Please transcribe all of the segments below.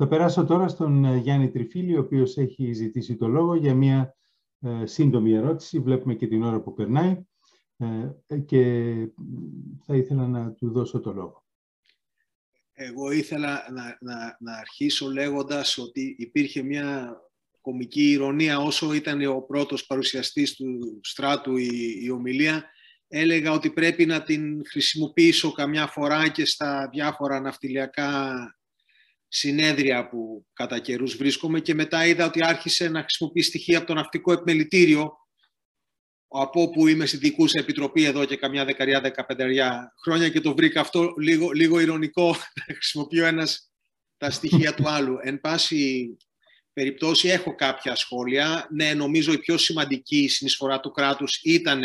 Θα περάσω τώρα στον ε, Γιάννη Τριφίλη, ο οποίος έχει ζητήσει το λόγο για μια ε, σύντομη ερώτηση. Βλέπουμε και την ώρα που περνάει ε, και θα ήθελα να του δώσω το λόγο. Εγώ ήθελα να, να, να αρχίσω λέγοντας ότι υπήρχε μια κομική ηρωνία όσο ήταν ο πρώτος παρουσιαστής του στράτου η, η ομιλία έλεγα ότι πρέπει να την χρησιμοποιήσω καμιά φορά και στα διάφορα ναυτιλιακά συνέδρια που κατά καιρούς βρίσκομαι και μετά είδα ότι άρχισε να χρησιμοποιεί στοιχεία από το ναυτικό επιμελητήριο από όπου είμαι στη δικούσα επιτροπή εδώ και καμιά δεκαριά, δεκαπεντεριά χρόνια και το βρήκα αυτό λίγο, λίγο ηρωνικό να χρησιμοποιώ ένας τα στοιχεία του άλλου. Εν πάση περιπτώσει έχω κάποια σχόλια. Ναι, νομίζω η πιο σημαντική συνεισφορά του κράτους ήταν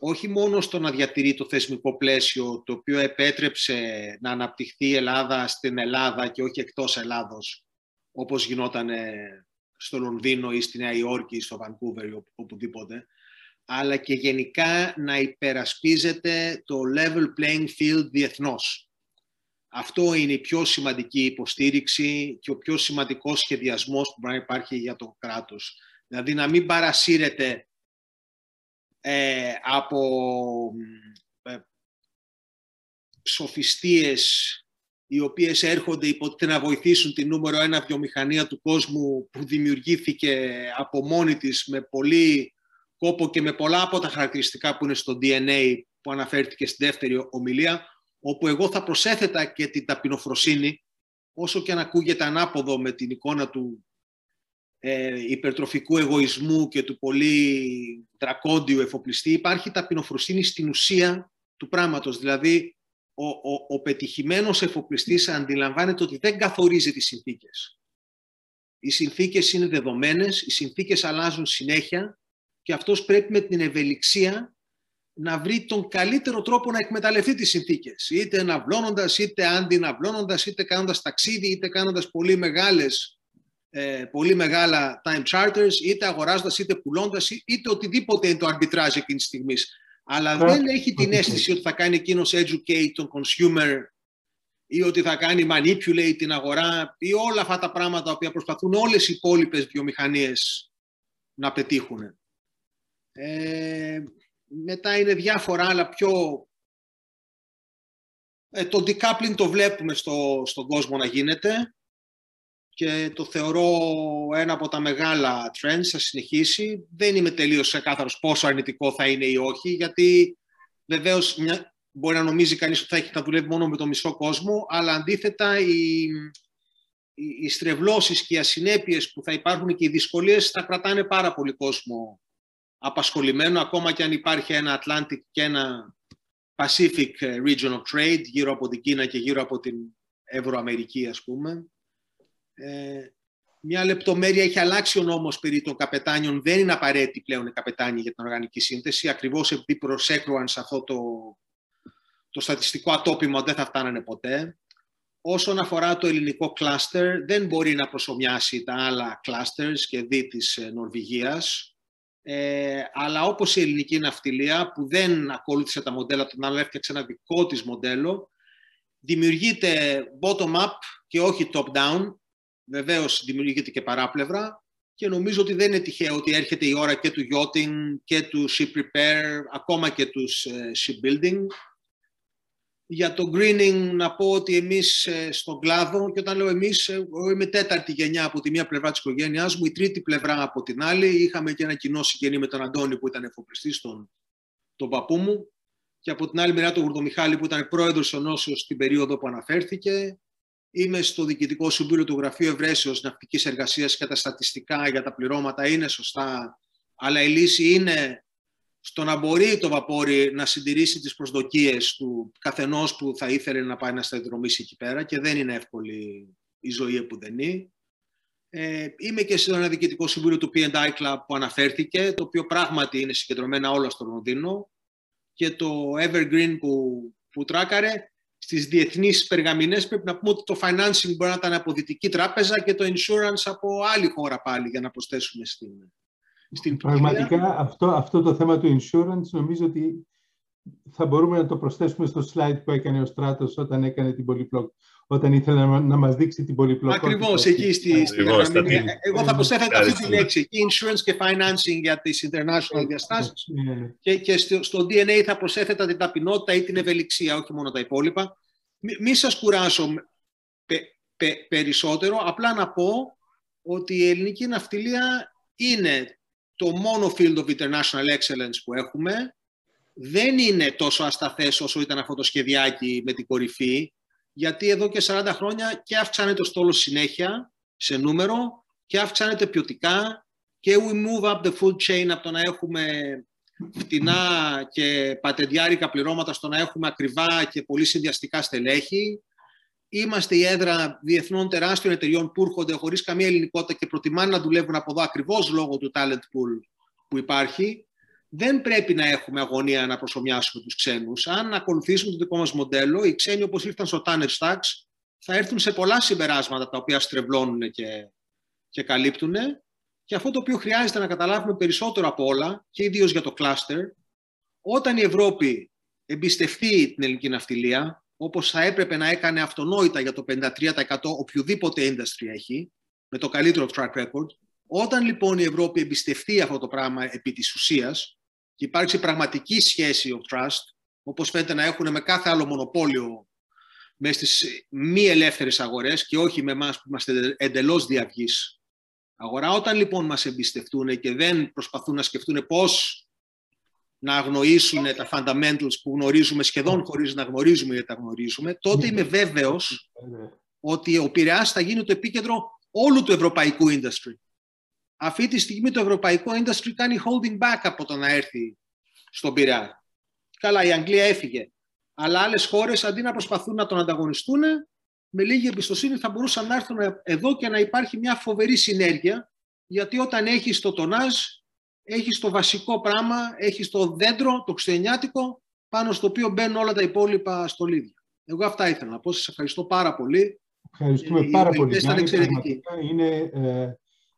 όχι μόνο στο να διατηρεί το θεσμικό πλαίσιο το οποίο επέτρεψε να αναπτυχθεί η Ελλάδα στην Ελλάδα και όχι εκτός Ελλάδος όπως γινόταν στο Λονδίνο ή στη Νέα Υόρκη ή στο Βανκούβερ ή οπουδήποτε αλλά και γενικά να υπερασπίζεται το level playing field διεθνώς. Αυτό είναι η πιο σημαντική υποστήριξη και ο πιο σημαντικός σχεδιασμός που μπορεί να υπάρχει για το κράτος. Δηλαδή να μην παρασύρεται ε, από ε, σοφιστίες οι οποίες έρχονται υποτίθεται να βοηθήσουν την νούμερο ένα βιομηχανία του κόσμου που δημιουργήθηκε από μόνη της με πολύ κόπο και με πολλά από τα χαρακτηριστικά που είναι στο DNA που αναφέρθηκε στη δεύτερη ομιλία, όπου εγώ θα προσέθετα και την ταπεινοφροσύνη, όσο και αν ακούγεται ανάποδο με την εικόνα του ε, υπερτροφικού εγωισμού και του πολύ δρακόντιου εφοπλιστή, υπάρχει ταπεινοφροσύνη στην ουσία του πράγματος. Δηλαδή, ο, ο, ο πετυχημένος εφοπλιστής αντιλαμβάνεται ότι δεν καθορίζει τις συνθήκες. Οι συνθήκες είναι δεδομένες, οι συνθήκες αλλάζουν συνέχεια και αυτός πρέπει με την ευελιξία να βρει τον καλύτερο τρόπο να εκμεταλλευτεί τις συνθήκες. Είτε ναυλώνοντας, είτε αντιναυλώνοντας, είτε κάνοντας ταξίδι, είτε κάνοντας πολύ μεγάλες ε, πολύ μεγάλα time charters, είτε αγοράζοντας, είτε πουλώντας, είτε οτιδήποτε είναι το arbitrage εκείνης της στιγμής. Αλλά δεν έχει την αίσθηση ότι θα κάνει εκείνος educate τον consumer ή ότι θα κάνει manipulate την αγορά ή όλα αυτά τα πράγματα τα οποία προσπαθούν όλες οι υπόλοιπες βιομηχανίες να πετύχουν. Ε, μετά είναι διάφορα άλλα πιο... Ε, το decoupling το βλέπουμε στο, στον κόσμο να γίνεται και το θεωρώ ένα από τα μεγάλα trends, θα συνεχίσει. Δεν είμαι τελείως ξεκάθαρος πόσο αρνητικό θα είναι ή όχι, γιατί βεβαίως μια, μπορεί να νομίζει κανείς ότι θα έχει να δουλεύει μόνο με το μισό κόσμο, αλλά αντίθετα οι, οι, οι στρεβλώσεις και οι ασυνέπειες που θα υπάρχουν και οι δυσκολίες θα κρατάνε πάρα πολύ κόσμο απασχολημένο, ακόμα και αν υπάρχει ένα Atlantic και ένα Pacific Region of Trade γύρω από την Κίνα και γύρω από την Ευρωαμερική, ας πούμε. Ε, μια λεπτομέρεια έχει αλλάξει ο νόμος περί των καπετάνιων. Δεν είναι απαραίτητη πλέον η καπετάνια για την οργανική σύνθεση, ακριβώς επειδή προσέκρουαν σε αυτό το, το στατιστικό ατόπιμα δεν θα φτάνανε ποτέ. Όσον αφορά το ελληνικό κλάστερ, δεν μπορεί να προσωμιάσει τα άλλα κλάστερς και δι της ε, Νορβηγίας. Ε, αλλά όπως η ελληνική ναυτιλία που δεν ακολούθησε τα μοντέλα των άλλων, έφτιαξε ένα δικό της μοντέλο, δημιουργείται bottom-up και όχι top-down Βεβαίως δημιουργείται και παράπλευρα και νομίζω ότι δεν είναι τυχαίο ότι έρχεται η ώρα και του yachting και του ship repair, ακόμα και τους ε, shipbuilding. Για το greening να πω ότι εμείς ε, στον κλάδο, και όταν λέω εμείς, ε, εγώ είμαι τέταρτη γενιά από τη μία πλευρά της οικογένειάς μου, η τρίτη πλευρά από την άλλη. Είχαμε και ένα κοινό συγγενή με τον Αντώνη που ήταν εφοπλιστής, τον, τον παππού μου. Και από την άλλη μεριά τον Γουρδομιχάλη που ήταν πρόεδρος ενώσεως στην περίοδο που αναφέρθηκε. Είμαι στο Διοικητικό Συμβούλιο του Γραφείου Ευρέσεως Ναυτικής Εργασίας και τα στατιστικά για τα πληρώματα είναι σωστά, αλλά η λύση είναι στο να μπορεί το βαπόρι να συντηρήσει τις προσδοκίες του καθενός που θα ήθελε να πάει να σταδιοδρομήσει εκεί πέρα και δεν είναι εύκολη η ζωή που δεν είναι. Ε, είμαι και στο ένα διοικητικό συμβούλιο του P&I Club που αναφέρθηκε, το οποίο πράγματι είναι συγκεντρωμένα όλα στο Λονδίνο και το Evergreen που, που τράκαρε στις διεθνείς περγαμηνές πρέπει να πούμε ότι το financing μπορεί να ήταν από δυτική τράπεζα και το insurance από άλλη χώρα πάλι για να προσθέσουμε στην, στην Πραγματικά αυτό, αυτό το θέμα του insurance νομίζω ότι θα μπορούμε να το προσθέσουμε στο slide που έκανε ο Στράτος όταν έκανε την πολυπλοκ... όταν ήθελε να, να μας δείξει την πολυπλοκότητα. Ακριβώς, εκεί στη, στη Εγώ θα προσθέσω αυτή τη λέξη, insurance και financing για τις international διαστάσεις ναι, ναι. και, και στο, στο DNA θα προσέθετα την ταπεινότητα ή την ευελιξία, όχι μόνο τα υπόλοιπα. Μη, μη σας κουράσω περισσότερο, απλά να πω ότι η ελληνική ναυτιλία είναι το μόνο field of international excellence που έχουμε. Δεν είναι τόσο ασταθές όσο ήταν αυτό το σχεδιάκι με την κορυφή, γιατί εδώ και 40 χρόνια και αυξάνεται το στόλος συνέχεια σε νούμερο και αυξάνεται ποιοτικά και we move up the food chain από το να έχουμε φτηνά και πατεντιάρικα πληρώματα στο να έχουμε ακριβά και πολύ συνδυαστικά στελέχη Είμαστε η έδρα διεθνών τεράστιων εταιριών που έρχονται χωρίς καμία ελληνικότητα και προτιμάνε να δουλεύουν από εδώ ακριβώς λόγω του talent pool που υπάρχει. Δεν πρέπει να έχουμε αγωνία να προσωμιάσουμε τους ξένους. Αν ακολουθήσουμε το δικό μας μοντέλο, οι ξένοι όπως ήρθαν στο Tanner Stacks θα έρθουν σε πολλά συμπεράσματα τα οποία στρεβλώνουν και, και καλύπτουν. Και αυτό το οποίο χρειάζεται να καταλάβουμε περισσότερο από όλα, και ιδίως για το cluster, όταν η Ευρώπη εμπιστευτεί την ελληνική ναυτιλία, όπως θα έπρεπε να έκανε αυτονόητα για το 53% οποιοδήποτε industry έχει, με το καλύτερο track record. Όταν λοιπόν η Ευρώπη εμπιστευτεί αυτό το πράγμα επί της ουσίας και υπάρξει πραγματική σχέση of trust, όπως φαίνεται να έχουν με κάθε άλλο μονοπόλιο μέσα στις μη ελεύθερες αγορές και όχι με εμάς που είμαστε εντελώς διαυγής αγορά. Όταν λοιπόν μας εμπιστευτούν και δεν προσπαθούν να σκεφτούν πώς να αγνοήσουν τα fundamentals που γνωρίζουμε σχεδόν χωρίς να γνωρίζουμε γιατί τα γνωρίζουμε, τότε είμαι βέβαιος ότι ο Πειραιάς θα γίνει το επίκεντρο όλου του ευρωπαϊκού industry. Αυτή τη στιγμή το ευρωπαϊκό industry κάνει holding back από το να έρθει στον Πειραιά. Καλά, η Αγγλία έφυγε. Αλλά άλλες χώρες αντί να προσπαθούν να τον ανταγωνιστούν, με λίγη εμπιστοσύνη θα μπορούσαν να έρθουν εδώ και να υπάρχει μια φοβερή συνέργεια, γιατί όταν έχεις το τονάζ, έχεις το βασικό πράγμα, έχεις το δέντρο, το χριστιανιάτικο, πάνω στο οποίο μπαίνουν όλα τα υπόλοιπα στολίδια. Εγώ αυτά ήθελα να πω. Σας ευχαριστώ πάρα πολύ. Ευχαριστούμε ε, πάρα πολύ. Ήταν Είναι ε,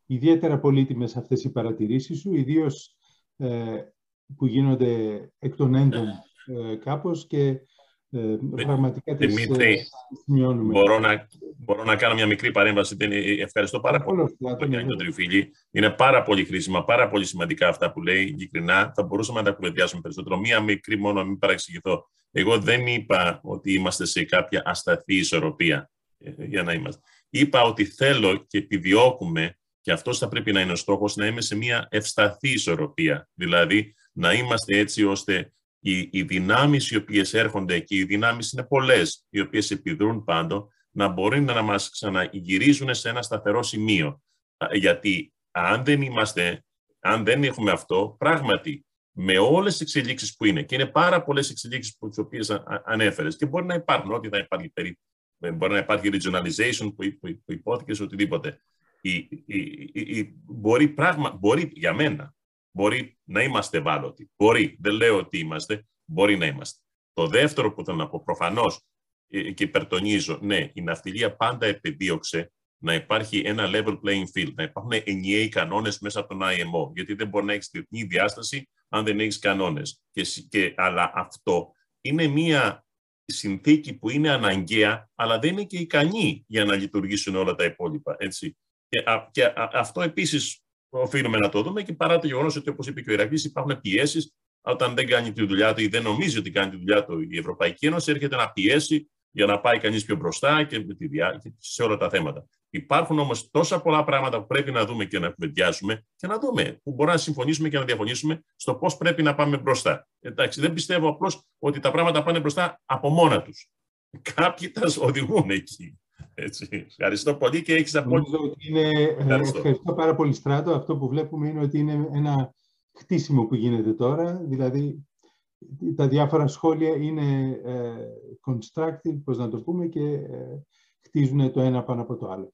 ιδιαίτερα πολύτιμες αυτές οι παρατηρήσεις σου, ιδίως ε, που γίνονται εκ των έντων ε, κάπως και ε, πραγματικά τις Δημήτρη, ε, μπορώ να, μπορώ να κάνω μια μικρή παρέμβαση. Ευχαριστώ πάρα πολύ που κάνει τον Τριφίλη. Είναι πάρα πολύ χρήσιμα, πάρα πολύ σημαντικά αυτά που λέει, ειλικρινά. Θα μπορούσαμε να τα κουβεντιάσουμε περισσότερο. Μία μικρή μόνο, να μην παραξηγηθώ. Εγώ δεν είπα ότι είμαστε σε κάποια ασταθή ισορροπία, ε, για να είμαστε. Είπα ότι θέλω και επιδιώκουμε, και αυτός θα πρέπει να είναι ο στόχος, να είμαι σε μια ευσταθή ισορροπία. Δηλαδή, να είμαστε έτσι ώστε οι, οι δυνάμεις οι οποίες έρχονται και οι δυνάμεις είναι πολλές, οι οποίες επιδρούν πάντο, να μπορεί να μας ξαναγυρίζουν σε ένα σταθερό σημείο. Γιατί αν δεν είμαστε, αν δεν έχουμε αυτό, πράγματι, με όλες τις εξελίξεις που είναι, και είναι πάρα πολλές εξελίξεις που τις οποίες ανέφερες, και μπορεί να υπάρχουν, ό,τι θα υπάρχει περί, μπορεί να υπάρχει regionalization που, που, που υπόθηκε, οτιδήποτε. Η, η, η, μπορεί, πράγμα, μπορεί για μένα Μπορεί να είμαστε ευάλωτοι. Μπορεί, δεν λέω ότι είμαστε, μπορεί να είμαστε. Το δεύτερο που θέλω να πω, προφανώς ε, και υπερτονίζω, ναι, η ναυτιλία πάντα επιδίωξε να υπάρχει ένα level playing field, να υπάρχουν ενιαίοι κανόνες μέσα από τον IMO. Γιατί δεν μπορεί να έχεις διεθνή διάσταση αν δεν έχεις κανόνες. Και, και, αλλά αυτό είναι μία συνθήκη που είναι αναγκαία, αλλά δεν είναι και ικανή για να λειτουργήσουν όλα τα υπόλοιπα. Έτσι. Και, και αυτό επίσης οφείλουμε να το δούμε και παρά το γεγονός ότι, όπως είπε και ο Ηρακλής, υπάρχουν πιέσεις όταν δεν κάνει τη δουλειά του ή δεν νομίζει ότι κάνει τη δουλειά του η Ευρωπαϊκή Ένωση, έρχεται να πιέσει για να πάει κανείς πιο μπροστά και σε όλα τα θέματα. Υπάρχουν όμως τόσα πολλά πράγματα που πρέπει να δούμε και να κουβεντιάσουμε και να δούμε που μπορούμε να συμφωνήσουμε και να διαφωνήσουμε στο πώς πρέπει να πάμε μπροστά. Εντάξει, δεν πιστεύω απλώς ότι τα πράγματα πάνε μπροστά από μόνα τους. Κάποιοι τα οδηγούν εκεί. Έτσι. Ευχαριστώ πολύ και έχεις απόλυτο. Είναι, ε, ευχαριστώ. ευχαριστώ πάρα πολύ Στράτο. Αυτό που βλέπουμε είναι ότι είναι ένα χτίσιμο που γίνεται τώρα. Δηλαδή, τα διάφορα σχόλια είναι ε, constructive, πώς να το πούμε, και ε, χτίζουν το ένα πάνω από το άλλο.